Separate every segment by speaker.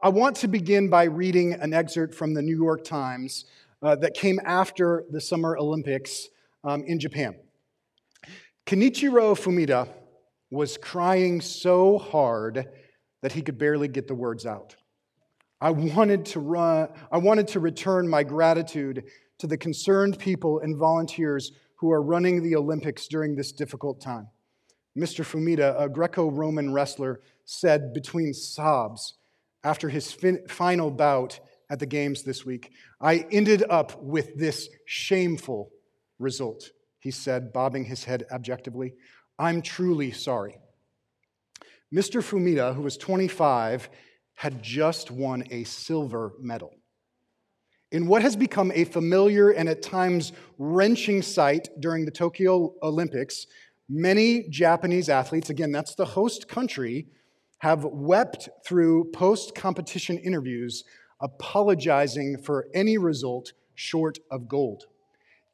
Speaker 1: I want to begin by reading an excerpt from the New York Times uh, that came after the Summer Olympics um, in Japan. Kenichiro Fumita was crying so hard that he could barely get the words out. I wanted to run, I wanted to return my gratitude to the concerned people and volunteers who are running the Olympics during this difficult time. Mr. Fumita, a Greco Roman wrestler, said between sobs after his fin- final bout at the Games this week, I ended up with this shameful result, he said, bobbing his head abjectively. I'm truly sorry. Mr. Fumita, who was 25, had just won a silver medal. In what has become a familiar and at times wrenching sight during the Tokyo Olympics, many Japanese athletes, again, that's the host country, have wept through post competition interviews apologizing for any result short of gold.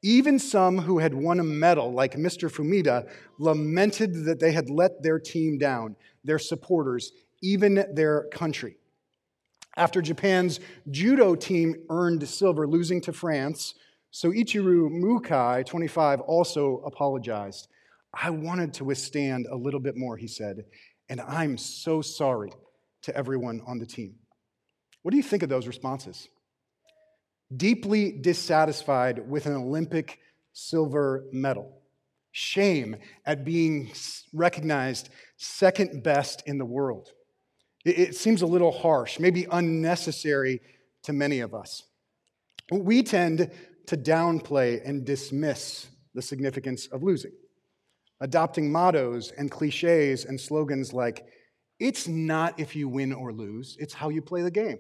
Speaker 1: Even some who had won a medal, like Mr. Fumita, lamented that they had let their team down, their supporters, even their country. After Japan's judo team earned silver, losing to France, Shoichiro Mukai, 25, also apologized. I wanted to withstand a little bit more, he said, and I'm so sorry to everyone on the team. What do you think of those responses? Deeply dissatisfied with an Olympic silver medal, shame at being recognized second best in the world it seems a little harsh, maybe unnecessary to many of us. We tend to downplay and dismiss the significance of losing, adopting mottos and cliches and slogans like, it's not if you win or lose, it's how you play the game.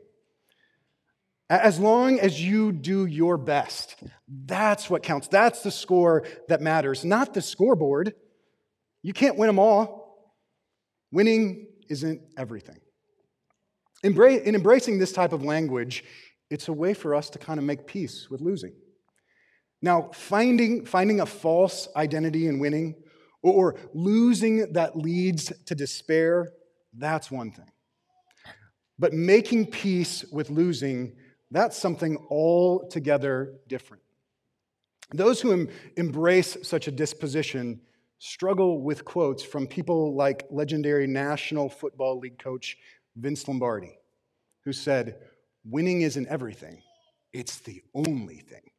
Speaker 1: As long as you do your best, that's what counts. That's the score that matters, not the scoreboard. You can't win them all. Winning isn't everything. In embracing this type of language, it's a way for us to kind of make peace with losing. Now, finding, finding a false identity in winning or losing that leads to despair, that's one thing. But making peace with losing, that's something altogether different. Those who em- embrace such a disposition struggle with quotes from people like legendary National Football League coach Vince Lombardi, who said, Winning isn't everything, it's the only thing.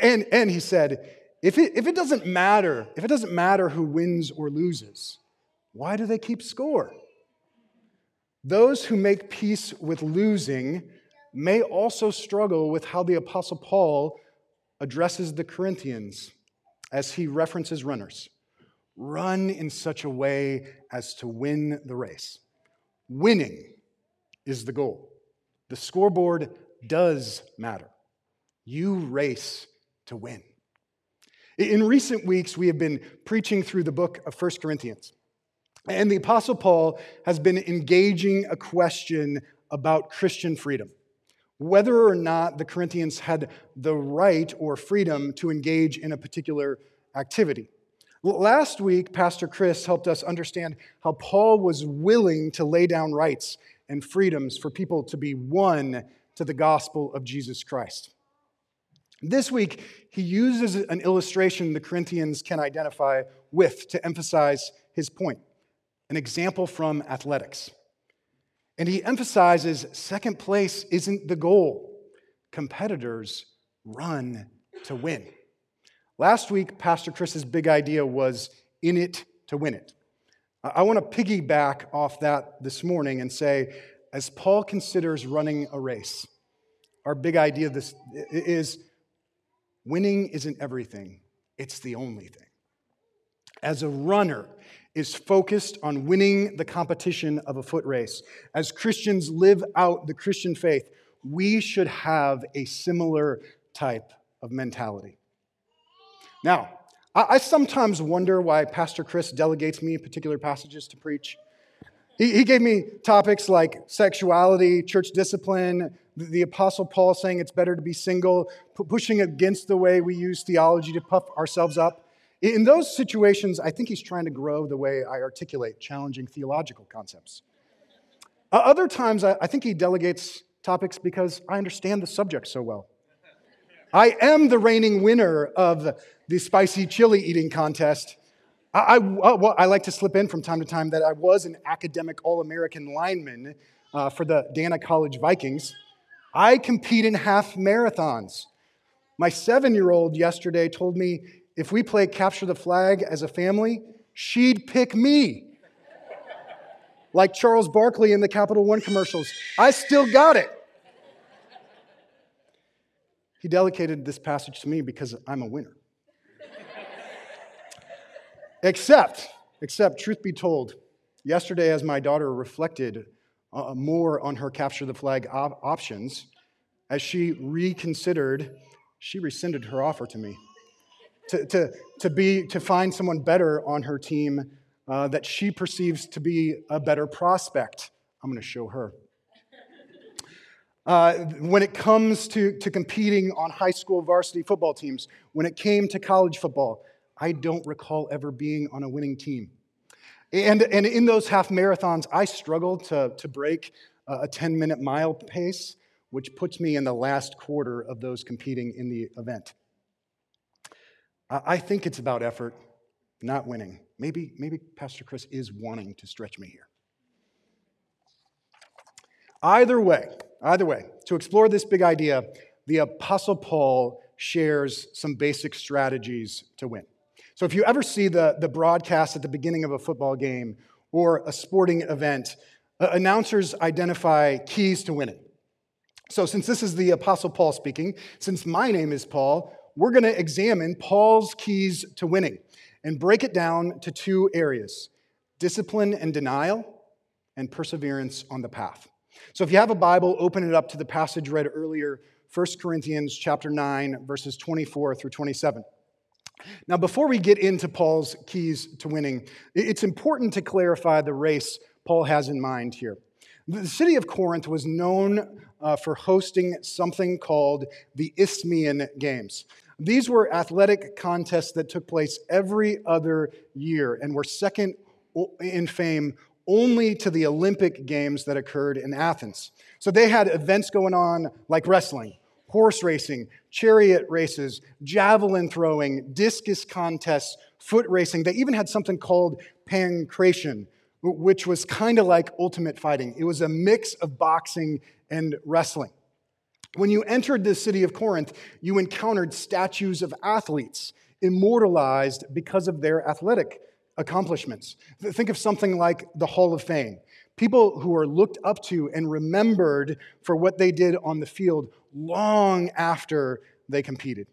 Speaker 1: And, and he said, if it, if it doesn't matter, if it doesn't matter who wins or loses, why do they keep score? Those who make peace with losing may also struggle with how the Apostle Paul addresses the Corinthians as he references runners. Run in such a way as to win the race. Winning is the goal. The scoreboard does matter. You race to win. In recent weeks, we have been preaching through the book of 1 Corinthians. And the Apostle Paul has been engaging a question about Christian freedom whether or not the Corinthians had the right or freedom to engage in a particular activity. Last week, Pastor Chris helped us understand how Paul was willing to lay down rights and freedoms for people to be won to the gospel of Jesus Christ. This week, he uses an illustration the Corinthians can identify with to emphasize his point an example from athletics. And he emphasizes second place isn't the goal, competitors run to win. Last week, Pastor Chris's big idea was in it to win it. I want to piggyback off that this morning and say, as Paul considers running a race, our big idea this is winning isn't everything, it's the only thing. As a runner is focused on winning the competition of a foot race, as Christians live out the Christian faith, we should have a similar type of mentality. Now, I sometimes wonder why Pastor Chris delegates me particular passages to preach. He, he gave me topics like sexuality, church discipline, the Apostle Paul saying it's better to be single, pushing against the way we use theology to puff ourselves up. In those situations, I think he's trying to grow the way I articulate challenging theological concepts. Uh, other times, I think he delegates topics because I understand the subject so well. I am the reigning winner of the spicy chili eating contest. I, I, well, I like to slip in from time to time that I was an academic All American lineman uh, for the Dana College Vikings. I compete in half marathons. My seven year old yesterday told me if we play capture the flag as a family, she'd pick me. like Charles Barkley in the Capital One commercials. I still got it. He delegated this passage to me because I'm a winner. Except, except, truth be told, yesterday as my daughter reflected uh, more on her capture the flag op- options, as she reconsidered, she rescinded her offer to me to, to, to, be, to find someone better on her team uh, that she perceives to be a better prospect. I'm going to show her. Uh, when it comes to, to competing on high school varsity football teams, when it came to college football, I don't recall ever being on a winning team. And, and in those half marathons, I struggled to, to break a 10 minute mile pace, which puts me in the last quarter of those competing in the event. I think it's about effort, not winning. Maybe, maybe Pastor Chris is wanting to stretch me here. Either way, either way, to explore this big idea, the Apostle Paul shares some basic strategies to win. So if you ever see the, the broadcast at the beginning of a football game or a sporting event, uh, announcers identify keys to winning. So since this is the Apostle Paul speaking, since my name is Paul, we're going to examine Paul's keys to winning and break it down to two areas discipline and denial, and perseverance on the path. So if you have a Bible, open it up to the passage read earlier, 1 Corinthians chapter 9, verses 24 through 27. Now, before we get into Paul's keys to winning, it's important to clarify the race Paul has in mind here. The city of Corinth was known uh, for hosting something called the Isthmian Games. These were athletic contests that took place every other year and were second in fame only to the Olympic Games that occurred in Athens. So they had events going on like wrestling, horse racing, chariot races, javelin throwing, discus contests, foot racing. They even had something called pankration, which was kind of like ultimate fighting. It was a mix of boxing and wrestling. When you entered the city of Corinth, you encountered statues of athletes immortalized because of their athletic accomplishments. Think of something like the Hall of Fame. People who are looked up to and remembered for what they did on the field long after they competed.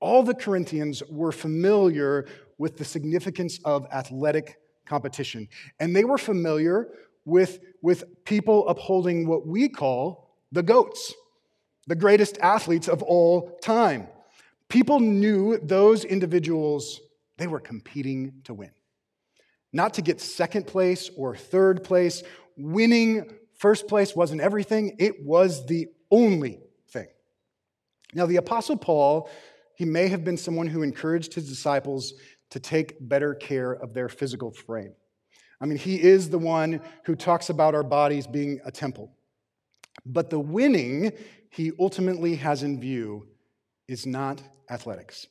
Speaker 1: All the Corinthians were familiar with the significance of athletic competition, and they were familiar with, with people upholding what we call the GOATs the greatest athletes of all time. People knew those individuals, they were competing to win. Not to get second place or third place. Winning first place wasn't everything, it was the only thing. Now, the Apostle Paul, he may have been someone who encouraged his disciples to take better care of their physical frame. I mean, he is the one who talks about our bodies being a temple. But the winning he ultimately has in view is not athletics,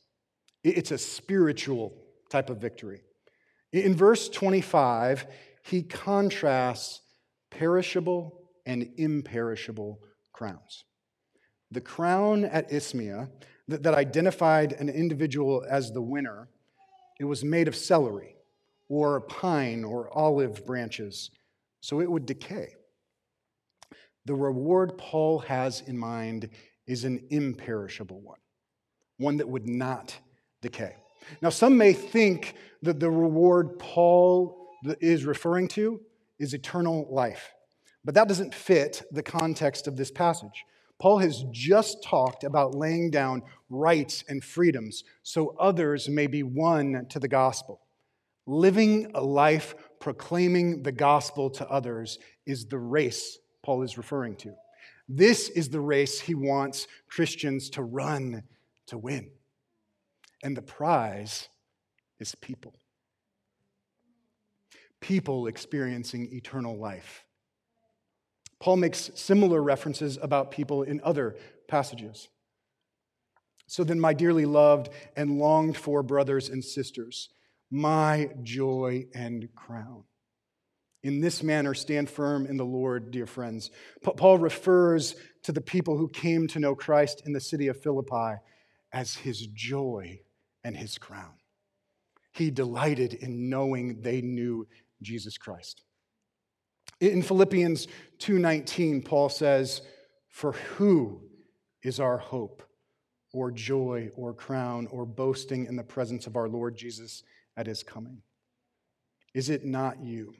Speaker 1: it's a spiritual type of victory. In verse 25, he contrasts perishable and imperishable crowns. The crown at Isthmia that, that identified an individual as the winner, it was made of celery or pine or olive branches, so it would decay. The reward Paul has in mind is an imperishable one, one that would not decay. Now, some may think that the reward Paul is referring to is eternal life, but that doesn't fit the context of this passage. Paul has just talked about laying down rights and freedoms so others may be won to the gospel. Living a life proclaiming the gospel to others is the race Paul is referring to. This is the race he wants Christians to run to win. And the prize is people. People experiencing eternal life. Paul makes similar references about people in other passages. So then, my dearly loved and longed for brothers and sisters, my joy and crown. In this manner, stand firm in the Lord, dear friends. Paul refers to the people who came to know Christ in the city of Philippi as his joy and his crown. He delighted in knowing they knew Jesus Christ. In Philippians 2:19, Paul says, "For who is our hope or joy or crown or boasting in the presence of our Lord Jesus at his coming? Is it not you?"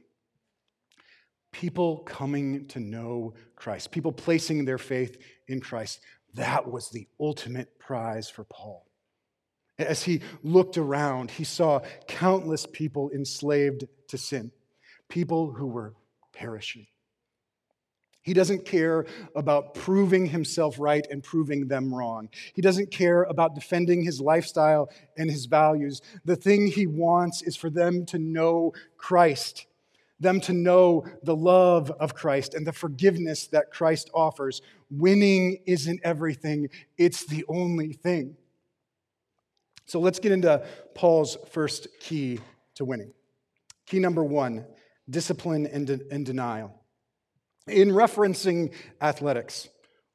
Speaker 1: People coming to know Christ, people placing their faith in Christ. That was the ultimate prize for Paul. As he looked around, he saw countless people enslaved to sin, people who were perishing. He doesn't care about proving himself right and proving them wrong. He doesn't care about defending his lifestyle and his values. The thing he wants is for them to know Christ, them to know the love of Christ and the forgiveness that Christ offers. Winning isn't everything, it's the only thing. So let's get into Paul's first key to winning. Key number one discipline and, de- and denial. In referencing athletics,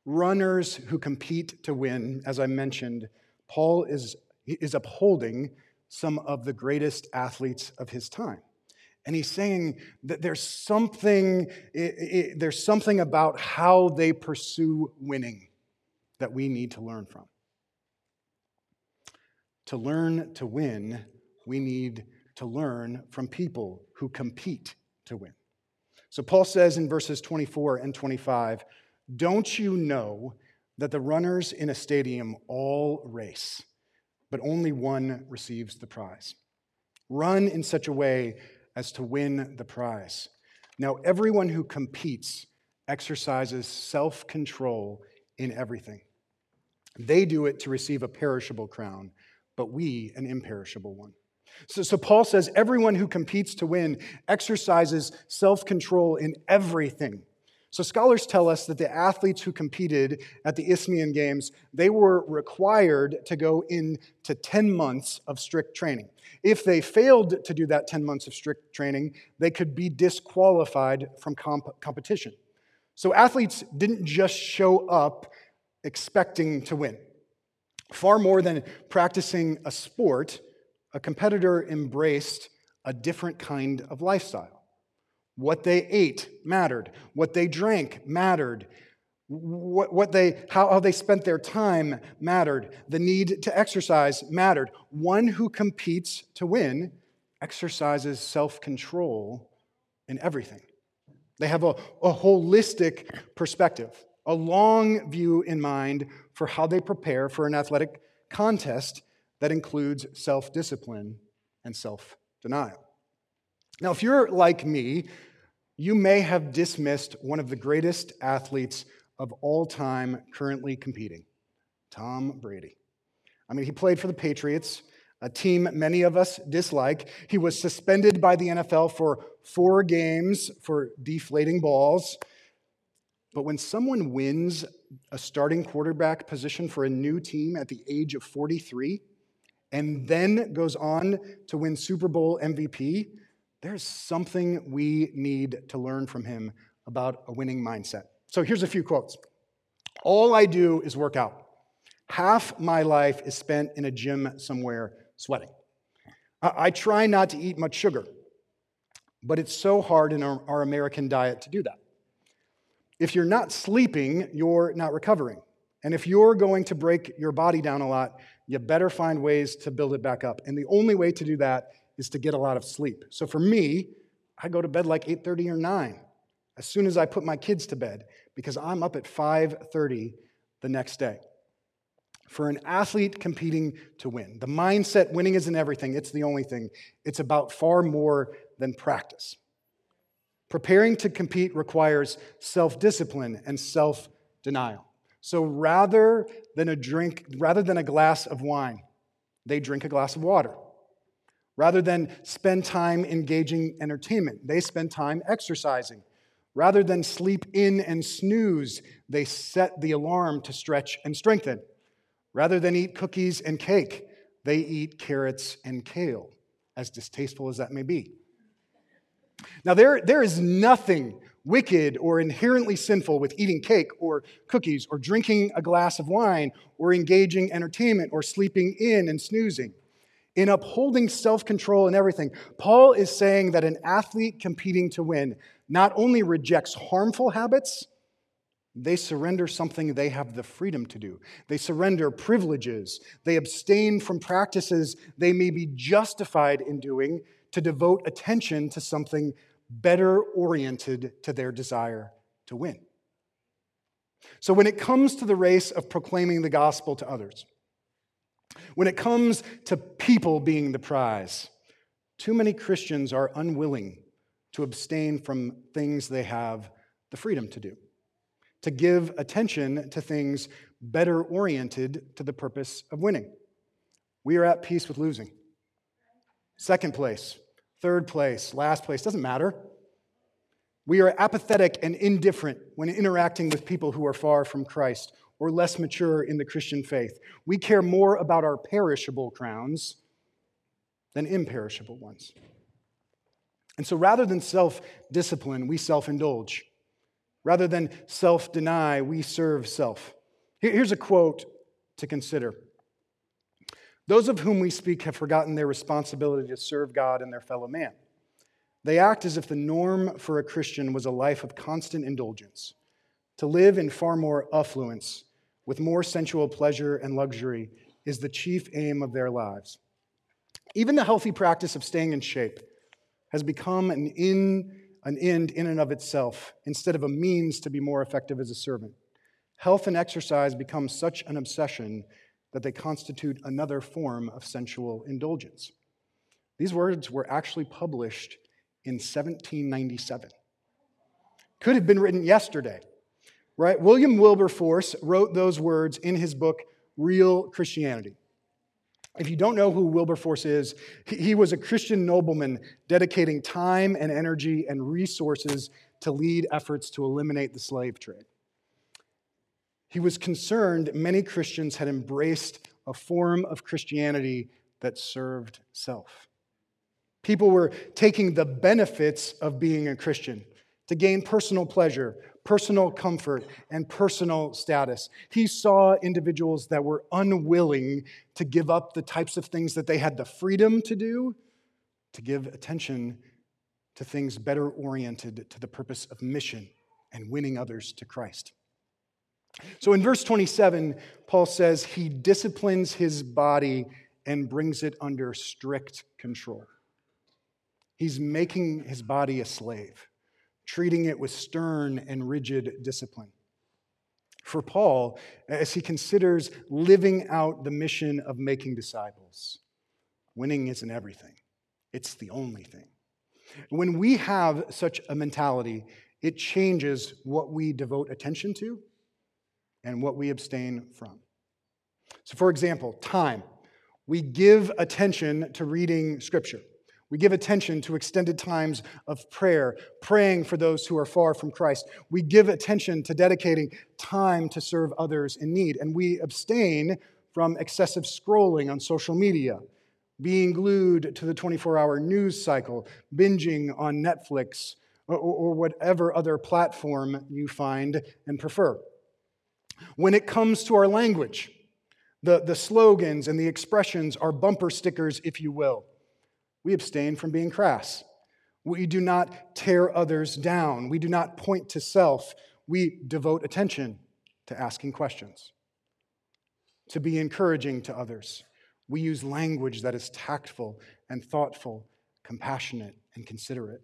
Speaker 1: runners who compete to win, as I mentioned, Paul is, is upholding some of the greatest athletes of his time. And he's saying that there's something, it, it, there's something about how they pursue winning that we need to learn from. To learn to win, we need to learn from people who compete to win. So Paul says in verses 24 and 25, Don't you know that the runners in a stadium all race, but only one receives the prize? Run in such a way as to win the prize. Now, everyone who competes exercises self control in everything. They do it to receive a perishable crown but we an imperishable one. So, so Paul says everyone who competes to win exercises self control in everything. So scholars tell us that the athletes who competed at the Isthmian Games, they were required to go into 10 months of strict training. If they failed to do that 10 months of strict training, they could be disqualified from comp- competition. So athletes didn't just show up expecting to win. Far more than practicing a sport, a competitor embraced a different kind of lifestyle. What they ate mattered, what they drank mattered, what, what they, how, how they spent their time mattered, the need to exercise mattered. One who competes to win exercises self control in everything. They have a, a holistic perspective a long view in mind for how they prepare for an athletic contest that includes self discipline and self denial. Now, if you're like me, you may have dismissed one of the greatest athletes of all time currently competing, Tom Brady. I mean, he played for the Patriots, a team many of us dislike. He was suspended by the NFL for four games for deflating balls. But when someone wins a starting quarterback position for a new team at the age of 43 and then goes on to win Super Bowl MVP, there's something we need to learn from him about a winning mindset. So here's a few quotes All I do is work out. Half my life is spent in a gym somewhere sweating. I try not to eat much sugar, but it's so hard in our, American diet to do that. If you're not sleeping, you're not recovering. And if you're going to break your body down a lot, you better find ways to build it back up. And the only way to do that is to get a lot of sleep. So for me, I go to bed like 8:30 or 9 as soon as I put my kids to bed because I'm up at 5:30 the next day. For an athlete competing to win, the mindset winning isn't everything, it's the only thing. It's about far more than practice. Preparing to compete requires self discipline and self denial. So rather than a drink, rather than a glass of wine, they drink a glass of water. Rather than spend time engaging entertainment, they spend time exercising. Rather than sleep in and snooze, they set the alarm to stretch and strengthen. Rather than eat cookies and cake, they eat carrots and kale, as distasteful as that may be. Now, there, there is nothing wicked or inherently sinful with eating cake or cookies or drinking a glass of wine or engaging entertainment or sleeping in and snoozing. In upholding self control and everything, Paul is saying that an athlete competing to win not only rejects harmful habits, they surrender something they have the freedom to do. They surrender privileges. They abstain from practices they may be justified in doing to devote attention to something better oriented to their desire to win. So, when it comes to the race of proclaiming the gospel to others, when it comes to people being the prize, too many Christians are unwilling to abstain from things they have the freedom to do, to give attention to things better oriented to the purpose of winning. We are at peace with losing. Second place, third place, last place, doesn't matter. We are apathetic and indifferent when interacting with people who are far from Christ or less mature in the Christian faith. We care more about our perishable crowns than imperishable ones. And so rather than self discipline, we self indulge. Rather than self deny, we serve self. Here's a quote to consider Those of whom we speak have forgotten their responsibility to serve God and their fellow man. They act as if the norm for a Christian was a life of constant indulgence, to live in far more affluence, with more sensual pleasure and luxury, is the chief aim of their lives. Even the healthy practice of staying in shape has become an, in, an end in and of itself instead of a means to be more effective as a servant. Health and exercise become such an obsession that they constitute another form of sensual indulgence. These words were actually published in 1797. Could have been written yesterday, right? William Wilberforce wrote those words in his book, Real Christianity. If you don't know who Wilberforce is, he was a Christian nobleman dedicating time and energy and resources to lead efforts to eliminate the slave trade. He was concerned many Christians had embraced a form of Christianity that served self. People were taking the benefits of being a Christian to gain personal pleasure, personal comfort, and personal status. He saw individuals that were unwilling to give up the types of things that they had the freedom to do, to give attention to things better oriented to the purpose of mission and winning others to Christ. So in verse 27, Paul says he disciplines his body and brings it under strict control. He's making his body a slave treating it with stern and rigid discipline. For Paul, as he considers living out the mission of making disciples, winning isn't everything, it's the only thing. When we have such a mentality, it changes what we devote attention to and what we abstain from. So, for example, time. We give attention to reading scripture. We give attention to extended times of prayer, praying for those who are far from Christ. We give attention to dedicating time to serve others in need. And we abstain from excessive scrolling on social media, being glued to the 24 hour news cycle, binging on Netflix, or, or whatever other platform you find and prefer. When it comes to our language, the, the slogans and the expressions are bumper stickers, if you will. We abstain from being crass. We do not tear others down. We do not point to self. We devote attention to asking questions, to be encouraging to others. We use language that is tactful and thoughtful, compassionate and considerate.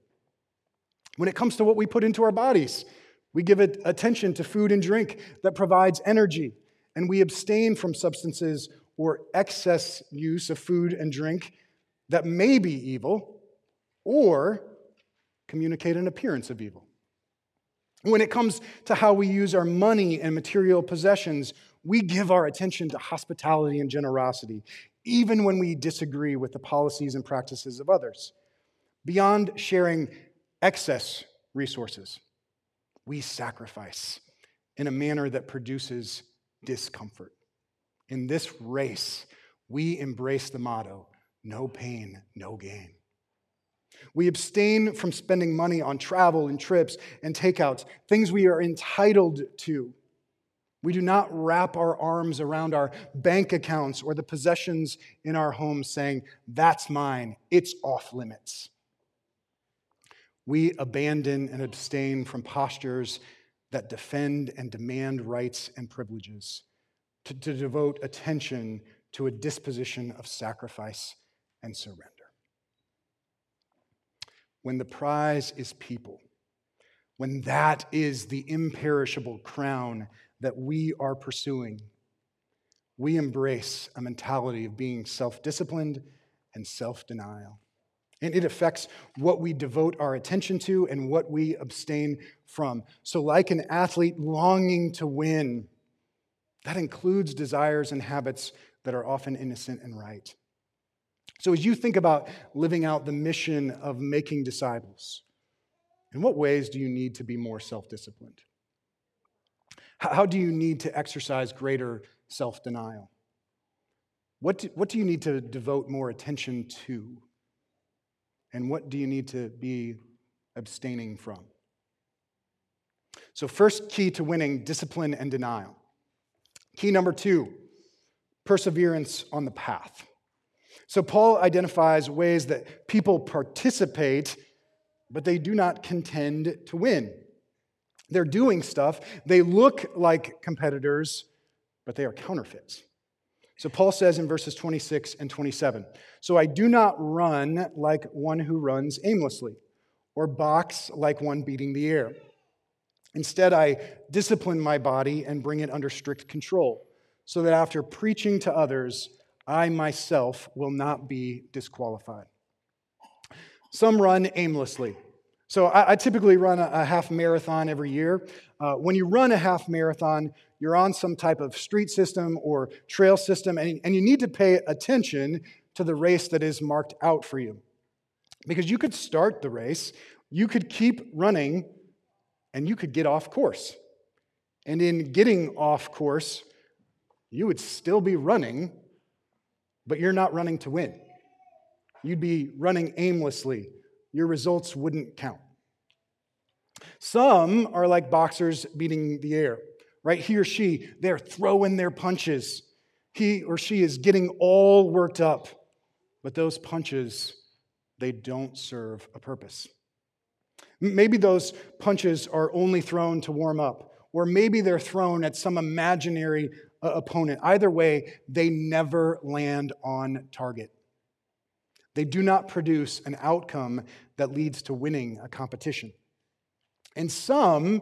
Speaker 1: When it comes to what we put into our bodies, we give attention to food and drink that provides energy, and we abstain from substances or excess use of food and drink that may be evil or communicate an appearance of evil. When it comes to how we use our money and material possessions, we give our attention to hospitality and generosity, even when we disagree with the policies and practices of others. Beyond sharing excess resources, we sacrifice in a manner that produces discomfort. In this race, we embrace the motto no pain, no gain. We abstain from spending money on travel and trips and takeouts, things we are entitled to. We do not wrap our arms around our bank accounts or the possessions in our homes saying, That's mine, it's off limits. We abandon and abstain from postures that defend and demand rights and privileges, to, to devote attention to a disposition of sacrifice and surrender. When the prize is people, when that is the imperishable crown that we are pursuing, we embrace a mentality of being self disciplined and self denial. And it affects what we devote our attention to and what we abstain from. So, like an athlete longing to win, that includes desires and habits that are often innocent and right. So, as you think about living out the mission of making disciples, in what ways do you need to be more self disciplined? How do you need to exercise greater self denial? What do, what do you need to devote more attention to? And what do you need to be abstaining from? So, first key to winning discipline and denial. Key number two perseverance on the path. So, Paul identifies ways that people participate, but they do not contend to win. They're doing stuff, they look like competitors, but they are counterfeits. So Paul says in verses 26 and 27 So I do not run like one who runs aimlessly, or box like one beating the air. Instead, I discipline my body and bring it under strict control, so that after preaching to others, I myself will not be disqualified. Some run aimlessly. So I, typically run a, a, half marathon every year. Uh, when you run a half marathon, you're on some type of street system or trail system, and, and you need to pay attention to the race that is marked out for you. Because you could start the race, you could keep running, and you could get off course. And in getting off course, you would still be running, but you're not running to win. You'd be running aimlessly. Your results wouldn't count. Some are like boxers beating the air right? He or she, they're throwing their punches. He or she is getting all worked up. But those punches, they don't serve a purpose. Maybe those punches are only thrown to warm up, or maybe they're thrown at some imaginary uh, opponent. Either way, they never land on target. They do not produce an outcome that leads to winning a competition. And some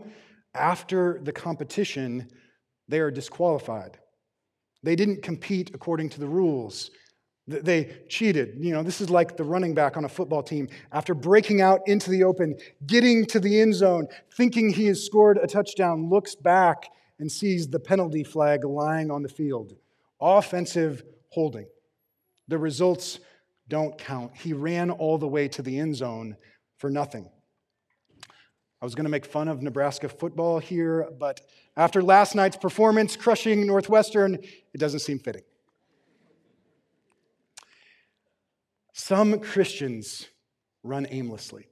Speaker 1: after the competition, they are disqualified. They didn't compete according to the rules. They cheated. You know, this is like the running back on a football team. After breaking out into the open, getting to the end zone, thinking he has scored a touchdown, looks back and sees the penalty flag lying on the field. Offensive holding. The results don't count. He ran all the way to the end zone for nothing. I was going to make fun of Nebraska football here, but after last night's performance crushing Northwestern, it doesn't seem fitting. Some Christians run aimlessly.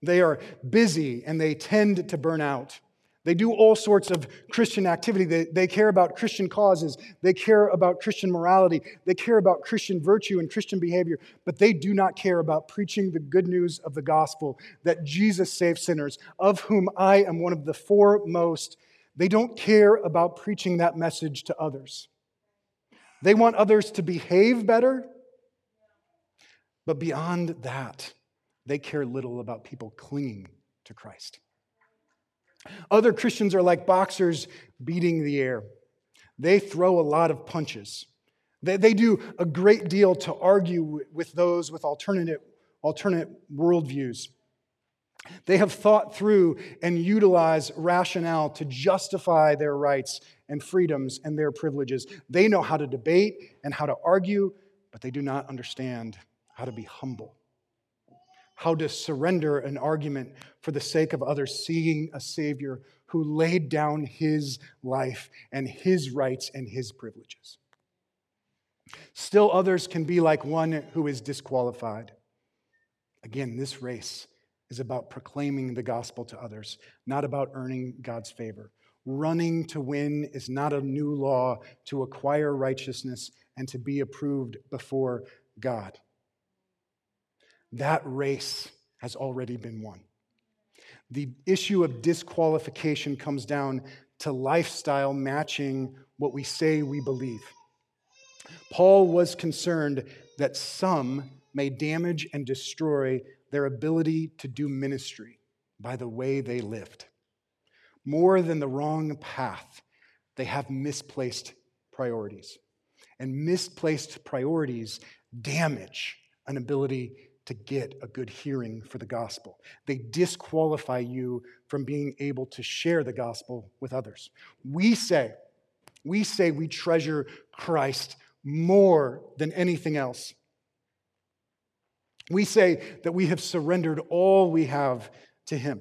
Speaker 1: They are busy and they tend to burn out. They do all sorts of Christian activity. They, they care about Christian causes. They care about Christian morality. They care about Christian virtue and Christian behavior, but they do not care about preaching the good news of the gospel that Jesus saves sinners, of whom I am one of the foremost. They don't care about preaching that message to others. They want others to behave better, but beyond that, they care little about people clinging to Christ. Other Christians are like boxers beating the air. They throw a lot of punches. They, they do a great deal to argue with those with alternate, alternate worldviews. They have thought through and utilized rationale to justify their rights and freedoms and their privileges. They know how to debate and how to argue, but they do not understand how to be humble. How to surrender an argument for the sake of others, seeing a Savior who laid down his life and his rights and his privileges. Still, others can be like one who is disqualified. Again, this race is about proclaiming the gospel to others, not about earning God's favor. Running to win is not a new law to acquire righteousness and to be approved before God. That race has already been won. The issue of disqualification comes down to lifestyle matching what we say we believe. Paul was concerned that some may damage and destroy their ability to do ministry by the way they lived. More than the wrong path, they have misplaced priorities. And misplaced priorities damage an ability to get a good hearing for the gospel. They disqualify you from being able to share the gospel with others. We say, we say we treasure Christ more than anything else. We say that we have surrendered all we have to Him,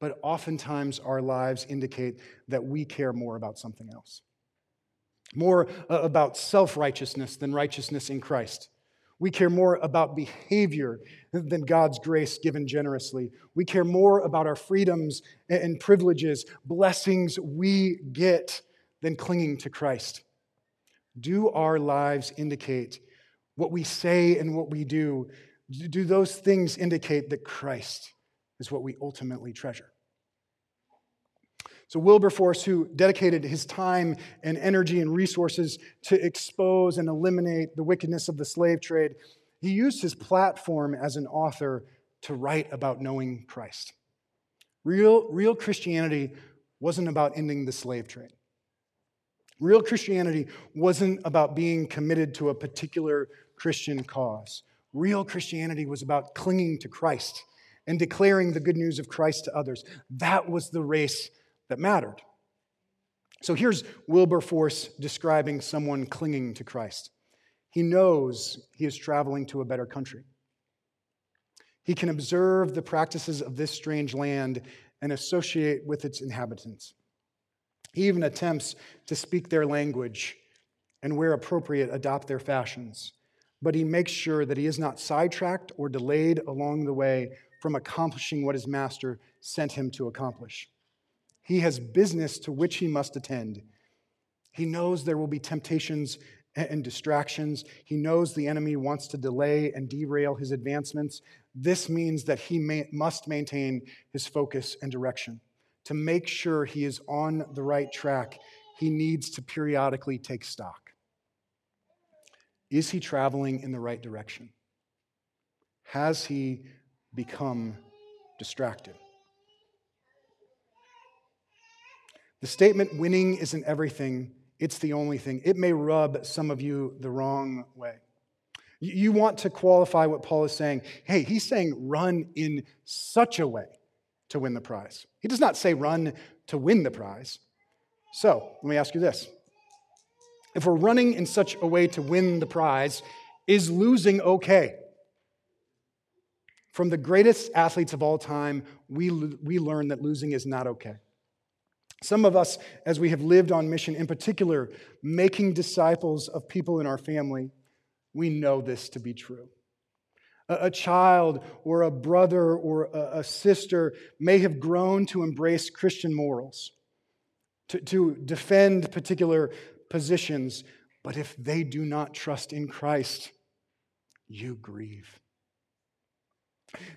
Speaker 1: but oftentimes our lives indicate that we care more about something else, more uh, about self righteousness than righteousness in Christ. We care more about behavior than God's grace given generously. We care more about our freedoms and privileges, blessings we get, than clinging to Christ. Do our lives indicate what we say and what we do? Do those things indicate that Christ is what we ultimately treasure? So, Wilberforce, who dedicated his time and energy and resources to expose and eliminate the wickedness of the slave trade, he used his platform as an author to write about knowing Christ. Real, real Christianity wasn't about ending the slave trade. Real Christianity wasn't about being committed to a particular Christian cause. Real Christianity was about clinging to Christ and declaring the good news of Christ to others. That was the race that mattered. So here's Wilberforce describing someone clinging to Christ. He knows he is traveling to a better country. He can observe the practices of this strange land and associate with its inhabitants. He even attempts to speak their language and, where appropriate, adopt their fashions. But he makes sure that he is not sidetracked or delayed along the way from accomplishing what his master sent him to accomplish. He has business to which he must attend. He knows there will be temptations and distractions. He knows the enemy wants to delay and derail his advancements. This means that he may, must maintain his focus and direction. To make sure he is on the right track, he needs to periodically take stock. Is he traveling in the right direction? Has he become distracted? The statement, winning isn't everything, it's the only thing. It may rub some of you the wrong way. You want to qualify what Paul is saying. Hey, he's saying run in such a way to win the prize. He does not say run to win the prize. So let me ask you this if we're running in such a way to win the prize, is losing okay? From the greatest athletes of all time, we, we learn that losing is not okay. Some of us, as we have lived on mission, in particular, making disciples of people in our family, we know this to be true. A, child or a brother or a, a, sister may have grown to embrace Christian morals, to, to defend particular positions, but if they do not trust in Christ, you grieve.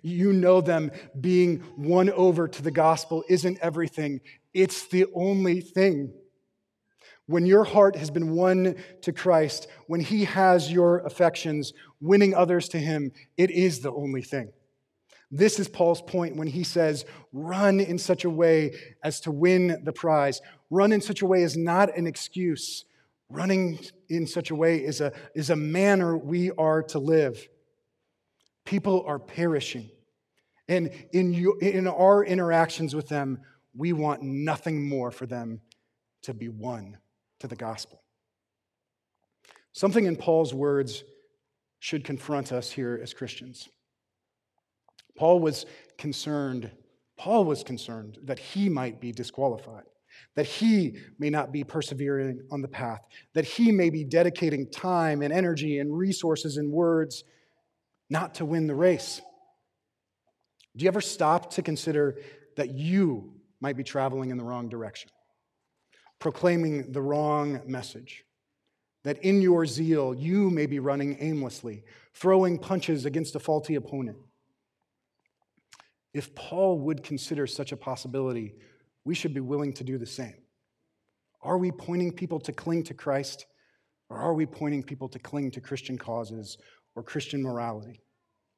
Speaker 1: You know them being won over to the gospel isn't everything, it's the only thing. When your heart has been won to Christ, when He has your affections, winning others to Him, it is the only thing. This is Paul's point when he says, run in such a way as to win the prize. Run in such a way is not an excuse. Running in such a way is a, is a manner we are to live. People are perishing. And in, you, in our interactions with them, we want nothing more for them to be won to the gospel. Something in Paul's words should confront us here as Christians. Paul was concerned, Paul was concerned that he might be disqualified, that he may not be persevering on the path, that he may be dedicating time and energy and resources and words not to win the race. Do you ever stop to consider that you might be traveling in the wrong direction, proclaiming the wrong message? That in your zeal, you may be running aimlessly, throwing punches against a faulty opponent. If Paul would consider such a possibility, we should be willing to do the same. Are we pointing people to cling to Christ, or are we pointing people to cling to Christian causes or Christian morality,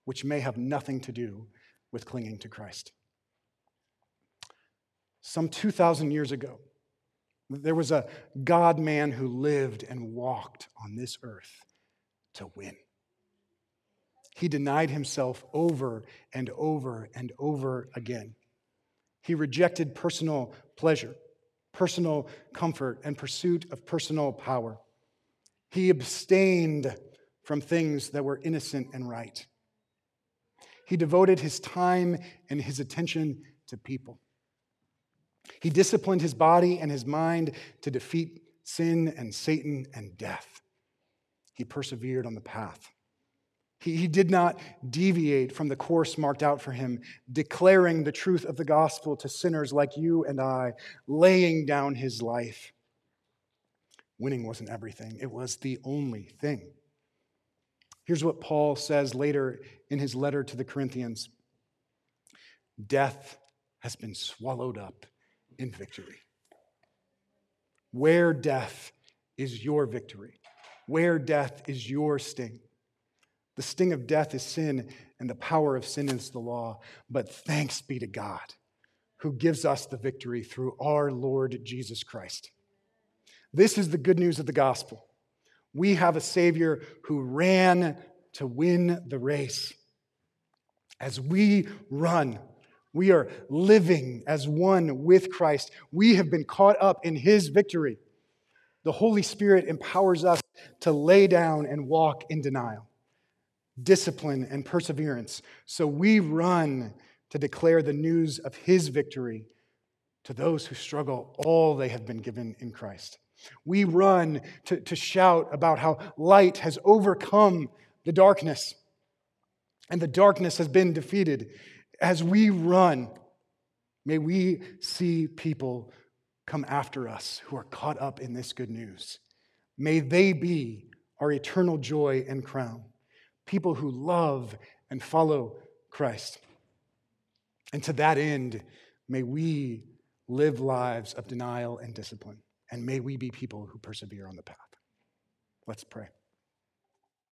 Speaker 1: which may have nothing to do with clinging to Christ? Some 2,000 years ago, there was a God man who lived and walked on this earth to win. He denied himself over and over and over again. He rejected personal pleasure, personal comfort, and pursuit of personal power. He abstained from things that were innocent and right. He devoted his time and his attention to people. He disciplined his body and his mind to defeat sin and Satan and death. He persevered on the path. He, he did not deviate from the course marked out for him, declaring the truth of the gospel to sinners like you and I, laying down his life. Winning wasn't everything, it was the only thing. Here's what Paul says later in his letter to the Corinthians Death has been swallowed up in victory. Where death is your victory, where death is your sting. The sting of death is sin, and the power of sin is the law. But thanks be to God who gives us the victory through our Lord Jesus Christ. This is the good news of the gospel. We have a Savior who ran to win the race. As we run, we are living as one with Christ. We have been caught up in his victory. The Holy Spirit empowers us to lay down and walk in denial, discipline, and perseverance. So we run to declare the news of his victory to those who struggle all they have been given in Christ. We run to, to shout about how light has overcome the darkness and the darkness has been defeated as we run, may we see people come after us who are caught up in this good news. May they be our eternal joy and crown, people who love and follow Christ. And to that end, may we live lives of denial and discipline, and may we be people who persevere on the path. Let's pray.